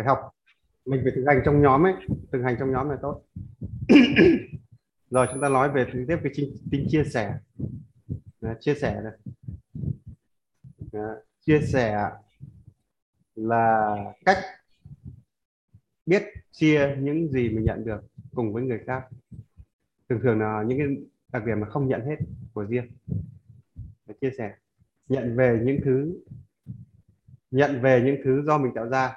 phải học. Mình phải thực hành trong nhóm ấy. Thực hành trong nhóm là tốt. Rồi chúng ta nói về tiếp cái tính chia sẻ. Đó, chia sẻ này Đó, chia sẻ là cách biết chia những gì mình nhận được cùng với người khác. Thường thường là những cái đặc điểm mà không nhận hết của riêng. Để chia sẻ. Nhận về những thứ nhận về những thứ do mình tạo ra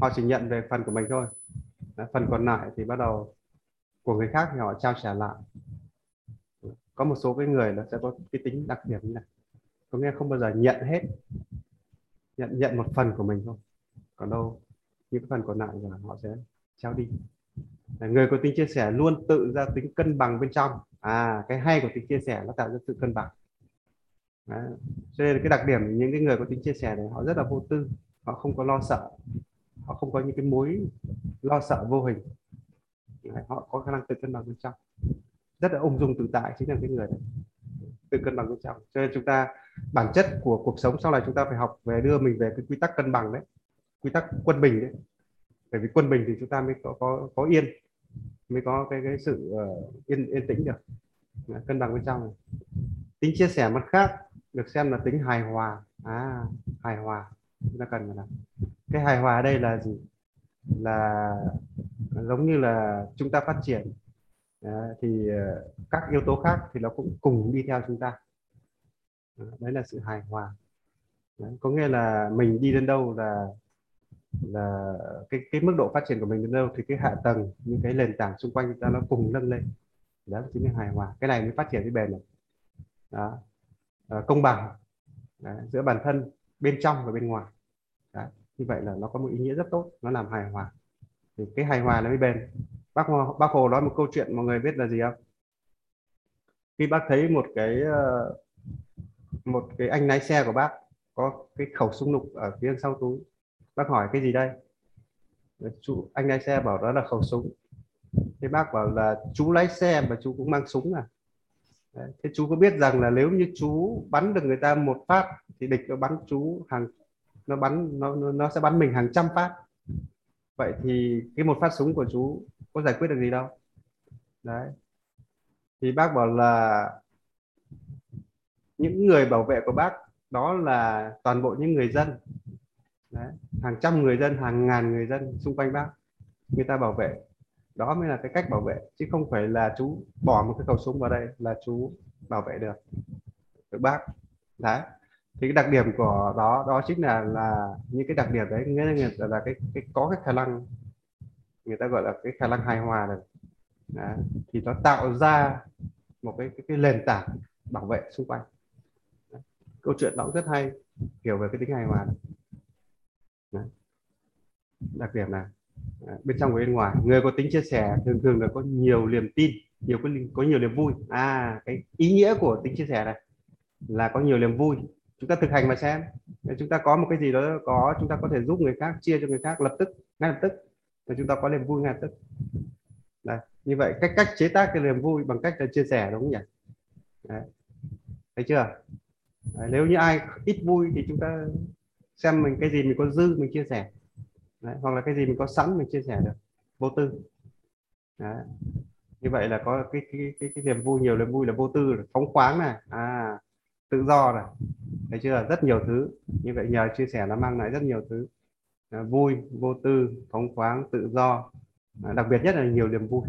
họ chỉ nhận về phần của mình thôi. Phần còn lại thì bắt đầu của người khác thì họ trao trả lại. Có một số cái người nó sẽ có cái tính đặc điểm như này. Có nghĩa không bao giờ nhận hết, nhận nhận một phần của mình thôi. Còn đâu, những cái phần còn lại là họ sẽ trao đi. Người có tính chia sẻ luôn tự ra tính cân bằng bên trong. À cái hay của tính chia sẻ nó tạo ra sự cân bằng. Đấy. cho nên cái đặc điểm những cái người có tính chia sẻ này, họ rất là vô tư, họ không có lo sợ họ không có những cái mối lo sợ vô hình. Họ có khả năng tự cân bằng bên trong. Rất là ung dung tự tại chính là cái người đấy. Tự cân bằng bên trong. Cho nên chúng ta bản chất của cuộc sống sau này chúng ta phải học về đưa mình về cái quy tắc cân bằng đấy. Quy tắc quân bình đấy. Bởi vì quân bình thì chúng ta mới có có, có yên. Mới có cái cái sự uh, yên yên tĩnh được. Đấy, cân bằng bên trong này. tính chia sẻ mặt khác được xem là tính hài hòa. À hài hòa. Chúng ta cần là cái hài hòa ở đây là gì? Là giống như là chúng ta phát triển à, thì à, các yếu tố khác thì nó cũng cùng đi theo chúng ta. Đấy là sự hài hòa. Đấy, có nghĩa là mình đi đến đâu là là cái cái mức độ phát triển của mình đến đâu thì cái hạ tầng những cái nền tảng xung quanh chúng ta nó cùng nâng lên. Đó chính là hài hòa. Cái này mới phát triển cái bền được. Đó. À, công bằng đấy, giữa bản thân bên trong và bên ngoài như vậy là nó có một ý nghĩa rất tốt, nó làm hài hòa. Thì cái hài hòa nó mới bền bác bác hồ nói một câu chuyện, mọi người biết là gì không? Khi bác thấy một cái ờ, một cái anh lái xe của bác có cái khẩu súng lục ở phía sau túi, bác hỏi cái gì đây? Chú, anh lái xe bảo đó là khẩu súng. Thế bác bảo là chú lái xe mà chú cũng mang súng à? Đấy. thế chú có biết rằng là nếu như chú bắn được người ta một phát thì địch nó bắn chú hàng nó bắn, nó nó sẽ bắn mình hàng trăm phát. Vậy thì cái một phát súng của chú có giải quyết được gì đâu. Đấy. Thì bác bảo là những người bảo vệ của bác, đó là toàn bộ những người dân. Đấy. hàng trăm người dân, hàng ngàn người dân xung quanh bác, người ta bảo vệ. Đó mới là cái cách bảo vệ, chứ không phải là chú bỏ một cái khẩu súng vào đây là chú bảo vệ được. Được bác. Đấy thì cái đặc điểm của đó đó chính là là những cái đặc điểm đấy nghĩa là, là cái, cái có cái khả năng người ta gọi là cái khả năng hài hòa được đó. thì nó tạo ra một cái cái, cái nền tảng bảo vệ xung quanh đó. câu chuyện đó cũng rất hay hiểu về cái tính hài hòa này. Đó. đặc điểm là bên trong và bên ngoài người có tính chia sẻ thường thường là có nhiều niềm tin nhiều có có nhiều niềm vui à cái ý nghĩa của tính chia sẻ này là có nhiều niềm vui chúng ta thực hành mà xem nếu chúng ta có một cái gì đó có chúng ta có thể giúp người khác chia cho người khác lập tức ngay lập tức và chúng ta có niềm vui ngay lập tức Đấy. như vậy cách cách chế tác cái niềm vui bằng cách là chia sẻ đúng không nhỉ Đấy. thấy chưa Đấy. nếu như ai ít vui thì chúng ta xem mình cái gì mình có dư mình chia sẻ Đấy. hoặc là cái gì mình có sẵn mình chia sẻ được vô tư Đấy. như vậy là có cái cái cái, cái niềm vui nhiều niềm vui là vô tư phóng khoáng này à tự do này thấy chưa? Rất nhiều thứ. Như vậy nhờ chia sẻ nó mang lại rất nhiều thứ. À, vui vô tư phóng khoáng tự do. À, đặc biệt nhất là nhiều niềm vui.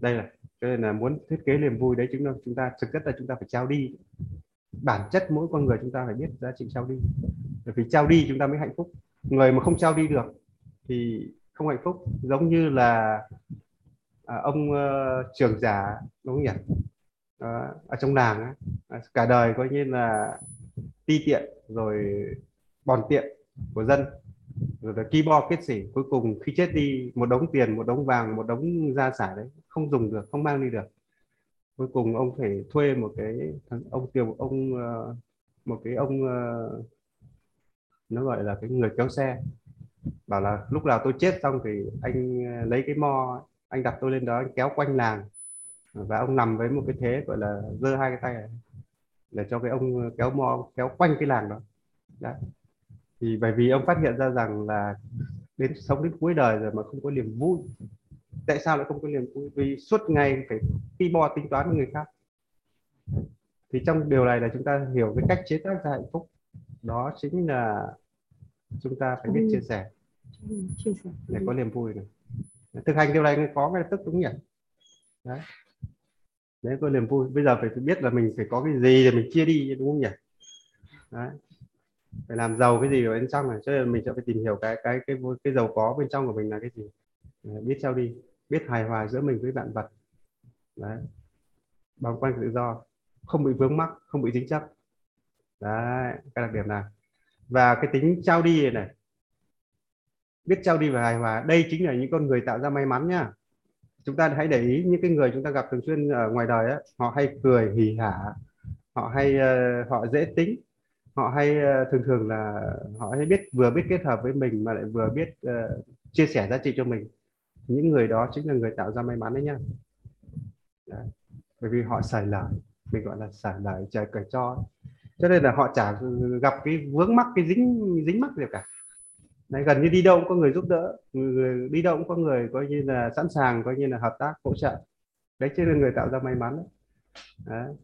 Đây là cho nên là muốn thiết kế niềm vui đấy chúng ta chúng ta thực chất là chúng ta phải trao đi. Bản chất mỗi con người chúng ta phải biết giá trị trao đi. Bởi vì trao đi chúng ta mới hạnh phúc. Người mà không trao đi được thì không hạnh phúc. Giống như là à, ông uh, trường giả đúng không nhỉ? Ờ, ở trong làng á, à, cả đời coi như là ti tiện rồi bòn tiện của dân rồi là ki bo kết xỉ cuối cùng khi chết đi một đống tiền một đống vàng một đống gia sản đấy không dùng được không mang đi được. Cuối cùng ông phải thuê một cái ông tiêu ông ờ, một cái ông ờ, nó gọi là cái người kéo xe bảo là lúc nào tôi chết xong thì anh lấy cái mo anh đặt tôi lên đó anh kéo quanh làng và ông nằm với một cái thế gọi là giơ hai cái tay này để cho cái ông kéo mo kéo quanh cái làng đó. Đấy. thì bởi vì ông phát hiện ra rằng là đến sống đến cuối đời rồi mà không có niềm vui. Tại sao lại không có niềm vui? Vì suốt ngày phải đi bo tính toán với người khác. Thì trong điều này là chúng ta hiểu cái cách chế tác ra hạnh phúc. Đó chính là chúng ta phải biết chia sẻ. Để có niềm vui này. Thực hành điều này có ngay tức đúng nhỉ? Đấy đấy có niềm vui. Bây giờ phải biết là mình phải có cái gì để mình chia đi đúng không nhỉ? Đấy. Phải làm giàu cái gì ở bên trong này cho nên mình sẽ phải tìm hiểu cái cái cái cái giàu có bên trong của mình là cái gì. Biết trao đi biết hài hòa giữa mình với bạn vật. Đấy. Bằng quanh tự do không bị vướng mắc không bị dính chấp. Đấy cái đặc điểm này và cái tính trao đi này, này. Biết trao đi và hài hòa đây chính là những con người tạo ra may mắn nhá chúng ta hãy để ý những cái người chúng ta gặp thường xuyên ở ngoài đời ấy, họ hay cười hỉ hả họ hay uh, họ dễ tính họ hay uh, thường thường là họ hay biết vừa biết kết hợp với mình mà lại vừa biết uh, chia sẻ giá trị cho mình. Những người đó chính là người tạo ra may mắn đấy nhá đấy. bởi vì họ xài lời mình gọi là xài lời trời cởi cho. Cho nên là họ chả gặp cái vướng mắc cái dính dính mắc gì cả. Đấy, gần như đi đâu cũng có người giúp đỡ. Người, đi đâu cũng có người coi như là sẵn sàng coi như là hợp tác hỗ trợ. Đấy chứ là người tạo ra may mắn đấy, đấy.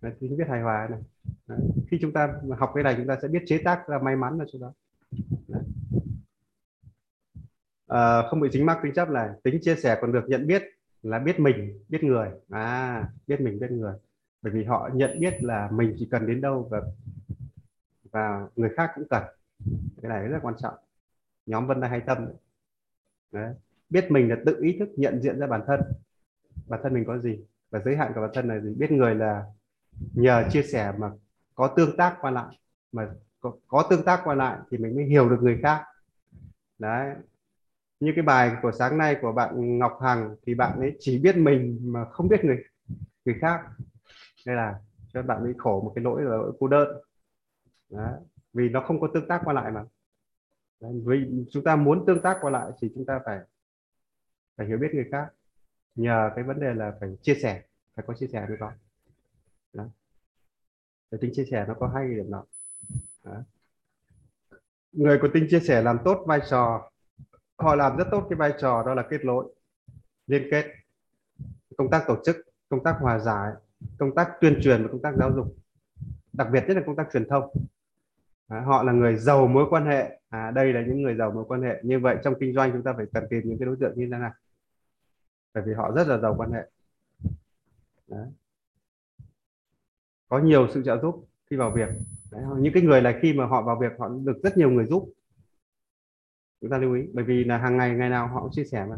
đấy tính biết hài hòa này. Đấy. khi chúng ta học cái này chúng ta sẽ biết chế tác ra may mắn là chỗ đó. Đấy. À, không bị dính mắc tính chấp này. Tính chia sẻ còn được nhận biết là biết mình biết người. À biết mình biết người. Bởi vì họ nhận biết là mình chỉ cần đến đâu và và người khác cũng cần. Cái này rất là quan trọng nhóm vân tay hay tâm. Đấy. biết mình là tự ý thức nhận diện ra bản thân. Bản thân mình có gì và giới hạn của bản thân là gì? Biết người là nhờ chia sẻ mà có tương tác qua lại mà có, có tương tác qua lại thì mình mới hiểu được người khác. Đấy. Như cái bài của sáng nay của bạn Ngọc Hằng thì bạn ấy chỉ biết mình mà không biết người người khác. Đây là cho bạn ấy khổ một cái lỗi là lỗi cô đơn. Đấy. vì nó không có tương tác qua lại mà vì chúng ta muốn tương tác qua lại thì chúng ta phải phải hiểu biết người khác. Nhờ cái vấn đề là phải chia sẻ phải có chia sẻ với đó, đó. Cái tính chia sẻ nó có hai điểm đó. đó. Người có tính chia sẻ làm tốt vai trò họ làm rất tốt cái vai trò đó là kết nối liên kết công tác tổ chức công tác hòa giải công tác tuyên truyền và công tác giáo dục. Đặc biệt nhất là công tác truyền thông à, họ là người giàu mối quan hệ. À, đây là những người giàu mối quan hệ. Như vậy trong kinh doanh chúng ta phải cần tìm những cái đối tượng như thế này bởi vì họ rất là giàu quan hệ. Đấy. có nhiều sự trợ giúp khi vào việc. Đấy. những cái người là khi mà họ vào việc họ được rất nhiều người giúp. Chúng ta lưu ý bởi vì là hàng ngày ngày nào họ cũng chia sẻ mà.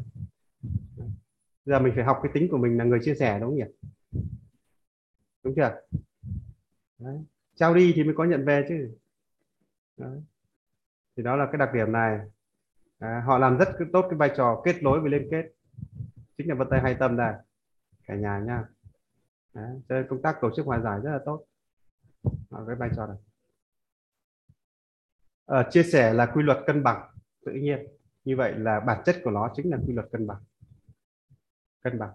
Giờ mình phải học cái tính của mình là người chia sẻ đúng không nhỉ? Đúng chưa? Đấy. trao đi thì mới có nhận về chứ. Đấy. thì đó là cái đặc điểm này. À, họ làm rất tốt cái vai trò kết nối và liên kết. Chính là vân tay hai tâm đây cả nhà nha. Đấy. cho nên công tác tổ chức hòa giải rất là tốt. Ở cái vai trò này. À, chia sẻ là quy luật cân bằng tự nhiên. Như vậy là bản chất của nó chính là quy luật cân bằng. Cân bằng.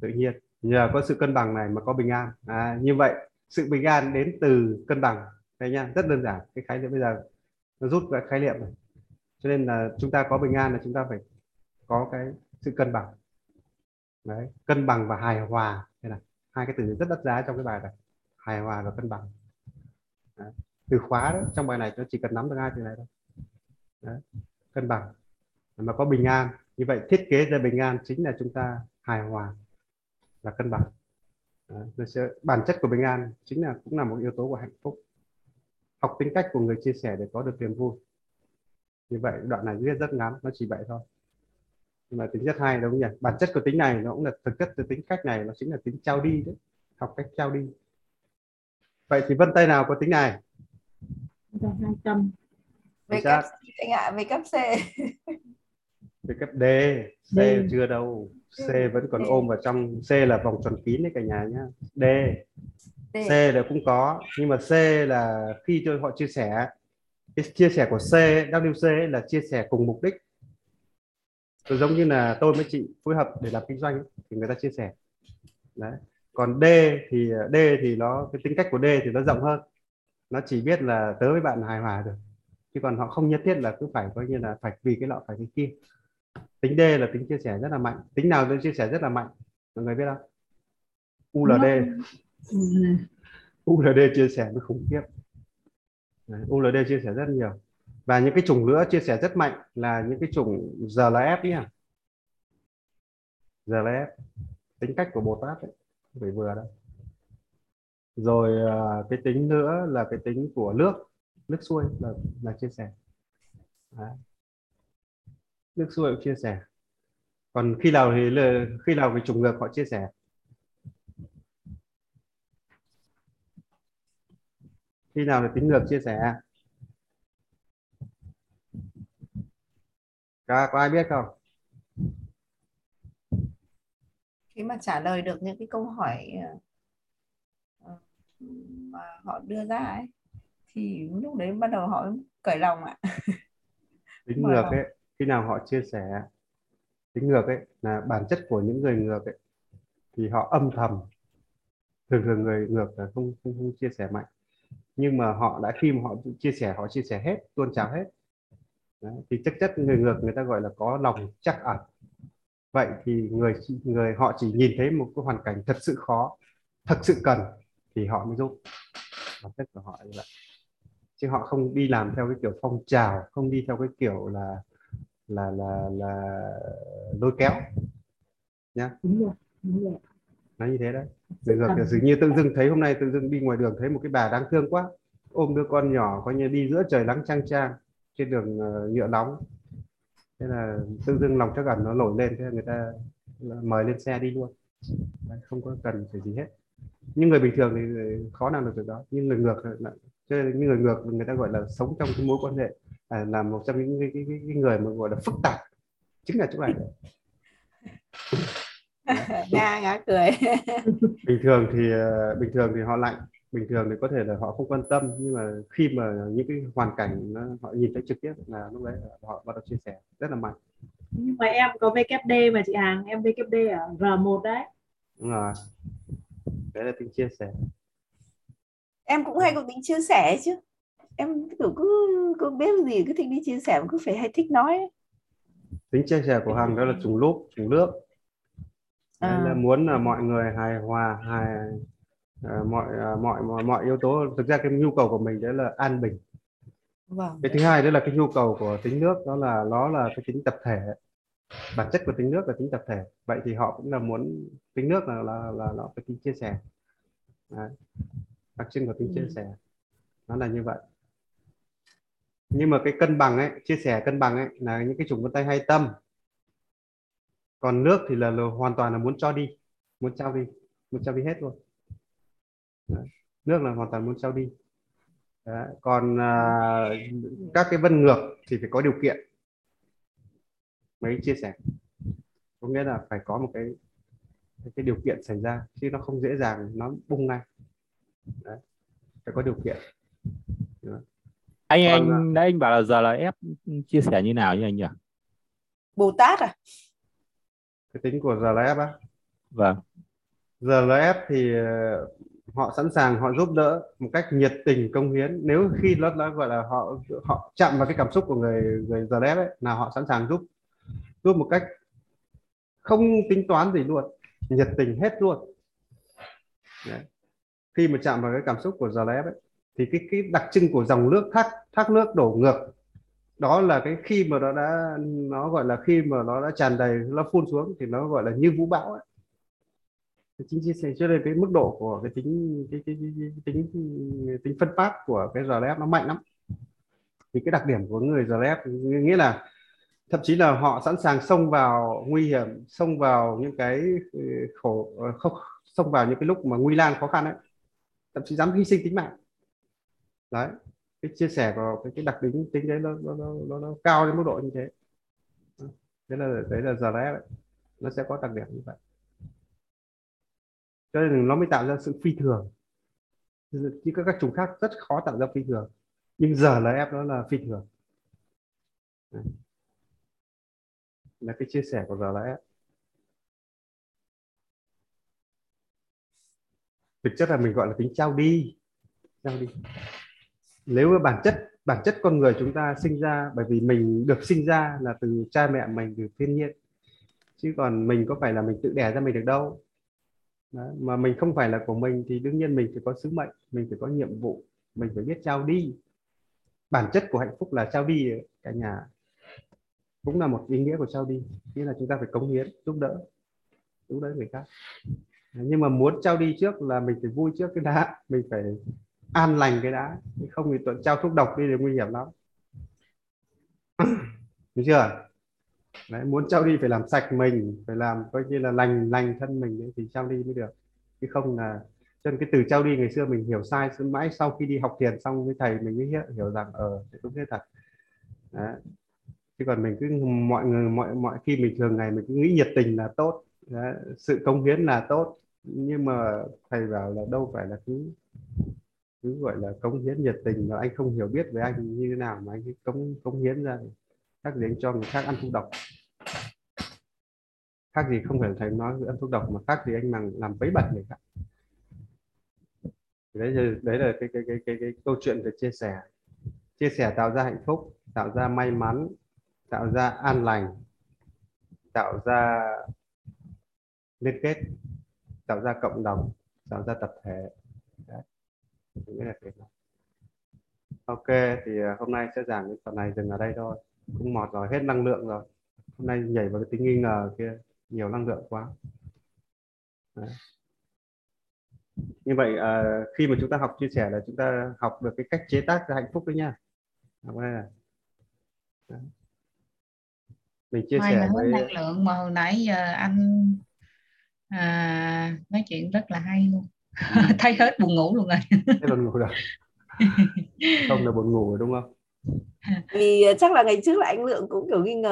Tự nhiên. Nhờ có sự cân bằng này mà có bình an. À, như vậy sự bình an đến từ cân bằng đây nha rất đơn giản, cái khái niệm bây giờ nó rút cái khái niệm này cho nên là chúng ta có bình an là chúng ta phải có cái sự cân bằng. Đấy, cân bằng và hài hòa. Đây là hai cái từ rất đắt giá trong cái bài này. Hài hòa và cân bằng. Đấy. từ khóa đó, trong bài này nó chỉ cần nắm được hai từ này thôi. Đấy. cân bằng. Mà có bình an, như vậy thiết kế ra bình an chính là chúng ta hài hòa và cân bằng. Đấy. bản chất của bình an chính là, cũng là một yếu tố của hạnh phúc học tính cách của người chia sẻ để có được niềm vui. Như vậy đoạn này viết rất ngắn nó chỉ vậy thôi. Nhưng mà tính rất hay đúng không nhỉ? Bản chất của tính này nó cũng là thực chất từ tính cách này nó chính là tính trao đi đấy. Học cách trao đi. Vậy thì vân tay nào có tính này? Hai trăm. Về cấp anh ạ về cấp C D. C chưa đâu. C vẫn còn ôm vào trong C là vòng tròn kín đấy cả nhà nhá. D C. Là cũng có nhưng mà C là khi cho họ chia sẻ cái chia sẻ của C WC là chia sẻ cùng mục đích. Rồi giống như là tôi với chị phối hợp để làm kinh doanh thì người ta chia sẻ. Đấy. Còn D thì D thì nó cái tính cách của D thì nó rộng hơn. Nó chỉ biết là tớ với bạn hài hòa được chứ còn họ không nhất thiết là cứ phải coi như là phải vì cái lọ phải cái kia. Tính D là tính chia sẻ rất là mạnh. Tính nào tôi chia sẻ rất là mạnh. Mọi người biết không? ULD Ừ. ULD chia sẻ mới khủng khiếp. Đấy, ULD chia sẻ rất nhiều. Và những cái chủng nữa chia sẻ rất mạnh là những cái chủng GLF nhá GLF tính cách của Bồ Tát ấy, không phải vừa đâu. Rồi à, cái tính nữa là cái tính của nước nước xuôi là là chia sẻ. Đấy. nước xuôi cũng chia sẻ. Còn khi nào thì khi nào cái trùng ngược họ chia sẻ? Khi nào là tính ngược chia sẻ? Có, có ai biết không? Khi mà trả lời được những cái câu hỏi ờ, mà họ đưa ra ấy thì lúc đấy bắt đầu họ cởi lòng ạ. Tính ngược ấy khi nào họ chia sẻ tính ngược ấy là bản chất của những người ngược ấy thì họ âm thầm thường thường người ngược là không không, không chia sẻ mạnh nhưng mà họ đã khi mà họ chia sẻ họ chia sẻ hết tuôn trào hết. Đấy, thì chắc chất người ngược người ta gọi là có lòng chắc ẩn. Vậy thì người người họ chỉ nhìn thấy một cái hoàn cảnh thật sự khó thật sự cần thì họ mới giúp. Bản chất của họ như vậy chứ họ không đi làm theo cái kiểu phong trào không đi theo cái kiểu là là là là lôi kéo. Nhá. Đúng rồi đúng rồi nó như thế đấy. Người ngược là dường như tự dưng thấy hôm nay tự dưng đi ngoài đường thấy một cái bà đáng thương quá ôm đứa con nhỏ coi như đi giữa trời nắng chang chang trên đường ờ, nhựa nóng. Thế là tự dưng lòng chắc ẩn nó nổi lên thế là người ta mời lên xe đi luôn. Đấy, không có cần phải gì hết. Nhưng người bình thường thì khó làm được việc đó. Nhưng người ngược là cho nên những người ngược người ta gọi là sống trong cái mối quan hệ à, là một trong những cái, cái, cái, cái người mà gọi là phức tạp. Chính là chỗ này. nga ngã cười. Bình thường thì ờ, bình thường thì họ lạnh bình thường thì có thể là họ không quan tâm nhưng mà khi mà những cái hoàn cảnh nó, họ nhìn thấy trực tiếp là lúc đấy họ bắt đầu chia sẻ rất là mạnh. Nhưng mà em có VKD mà chị Hàng em VKD ở R1 đấy. Đúng rồi. Đấy là tính chia sẻ. Em cũng hay có tính chia sẻ chứ. Em kiểu cứ cứ biết gì cứ thích đi chia sẻ cứ phải hay thích nói ấy. tính chia sẻ của hằng đó là trùng lúc trùng nước Đấy À. là muốn là mọi người hài hòa hài à, mọi à, mọi mọi mọi yếu tố. Thực ra cái nhu cầu của mình đấy là an bình. Vâng. Cái thứ hai đó là cái nhu cầu của tính nước đó là nó là cái tính tập thể. Bản chất của tính nước là tính tập thể. Vậy thì họ cũng là muốn tính nước là là là nó phải tính chia sẻ. Đấy. đặc trưng của tính chia Ừ. sẻ. Nó là như vậy. Nhưng mà cái cân bằng ấy chia sẻ cân bằng ấy là những cái chủng vân tay hay tâm còn nước thì là, là hoàn toàn là muốn cho đi muốn trao đi muốn trao đi hết luôn Đấy. nước là hoàn toàn muốn trao đi Đấy. còn à, các cái vân ngược thì phải có điều kiện mới chia sẻ có nghĩa là phải có một cái cái, điều kiện xảy ra chứ nó không dễ dàng nó bung ngay Đấy. phải có điều kiện anh Còn, anh nãy anh bảo là giờ là ép chia sẻ như nào như anh nhỉ bồ tát à cái tính của GLF á. Vâng. GLF thì ờ, họ sẵn sàng họ giúp đỡ một cách nhiệt tình công hiến. Nếu khi nó, nó gọi là họ họ chạm vào cái cảm xúc của người người GLF ấy là họ sẵn sàng giúp giúp một cách không tính toán gì luôn nhiệt tình hết luôn. Đấy. khi mà chạm vào cái cảm xúc của GLF ấy thì cái cái đặc trưng của dòng nước thác thác nước đổ ngược đó là cái khi mà nó đã nó gọi là khi mà nó đã tràn đầy nó phun xuống thì nó gọi là như vũ bão ấy. Chính chia sẻ cho nên cái mức độ của cái tính cái, cái, cái, cái, cái tính tính phân phát của cái RLF nó mạnh lắm. Thì cái đặc điểm của người RLF nghĩa là thậm chí là họ sẵn sàng xông vào nguy hiểm xông vào những cái ừ, khổ ờ, không xông vào những cái lúc mà nguy lan khó khăn ấy. Thậm chí dám hy sinh tính mạng. Đấy cái chia sẻ của cái, cái đặc tính tính đấy nó nó, nó, nó, nó cao đến mức độ như thế. Đấy là đấy là giờ đấy. Nó sẽ có đặc điểm như vậy. Cho nên nó mới tạo ra sự phi thường. Chứ các các chủng khác rất khó tạo ra phi thường. Nhưng giờ là ép nó là phi thường. Đấy. là cái chia sẻ của giờ là ép thực chất là mình gọi là tính trao đi. Trao đi nếu mà bản chất bản chất con người chúng ta sinh ra, bởi vì mình được sinh ra là từ cha mẹ mình, từ thiên nhiên. Chứ còn mình có phải là mình tự đẻ ra mình được đâu. Đó. mà mình không phải là của mình thì đương nhiên mình phải có sứ mệnh, mình phải có nhiệm vụ, mình phải biết trao đi. Bản chất của hạnh phúc là trao đi cả nhà. Cũng là một ý nghĩa của trao đi, nghĩa là chúng ta phải cống hiến, giúp đỡ giúp đỡ người khác. Nhưng mà muốn trao đi trước là mình phải vui trước cái đã, mình phải an lành cái đã không thì tuần trao thuốc độc đi thì nguy hiểm lắm được chưa đấy, muốn trao đi phải làm sạch mình phải làm coi như là lành lành thân mình ấy, thì trao đi mới được chứ không là cho nên cái từ trao đi ngày xưa mình hiểu sai mãi sau khi đi học thiền xong với thầy mình mới hiểu, hiểu rằng ờ đúng thế thật đấy. chứ còn mình cứ mọi người mọi mọi khi mình thường ngày mình cứ nghĩ nhiệt tình là tốt đấy. sự công hiến là tốt nhưng mà thầy bảo là đâu phải là cứ cứ gọi là cống hiến nhiệt tình mà anh không hiểu biết về anh như thế nào mà anh cứ cống cống hiến ra khác gì anh cho người khác ăn thuốc độc. Khác gì không phải thầy nói ăn thuốc độc mà khác gì anh bằng làm bấy bẩn người khác. Đấy là, đấy là cái cái, cái cái cái câu chuyện về chia sẻ. Chia sẻ tạo ra hạnh phúc tạo ra may mắn tạo ra an lành tạo ra liên kết tạo ra cộng đồng tạo ra tập thể ok thì à, hôm nay sẽ giảng cái phần này dừng ở đây thôi. Cũng mọt rồi hết năng lượng rồi. Hôm nay nhảy vào cái tính nghi ngờ kia nhiều năng lượng quá. Đấy. như vậy à, khi mà chúng ta học chia sẻ là chúng ta học được cái cách chế tác ra hạnh phúc đấy nha. Học đây là đấy. mình chia May sẻ với năng lượng mà hồi nãy giờ anh à, nói chuyện rất là hay luôn thấy hết buồn ngủ luôn rồi. Thế buồn ngủ rồi. Không là buồn ngủ rồi đúng không? Vì chắc là ngày trước là anh lượng cũng kiểu nghi ngờ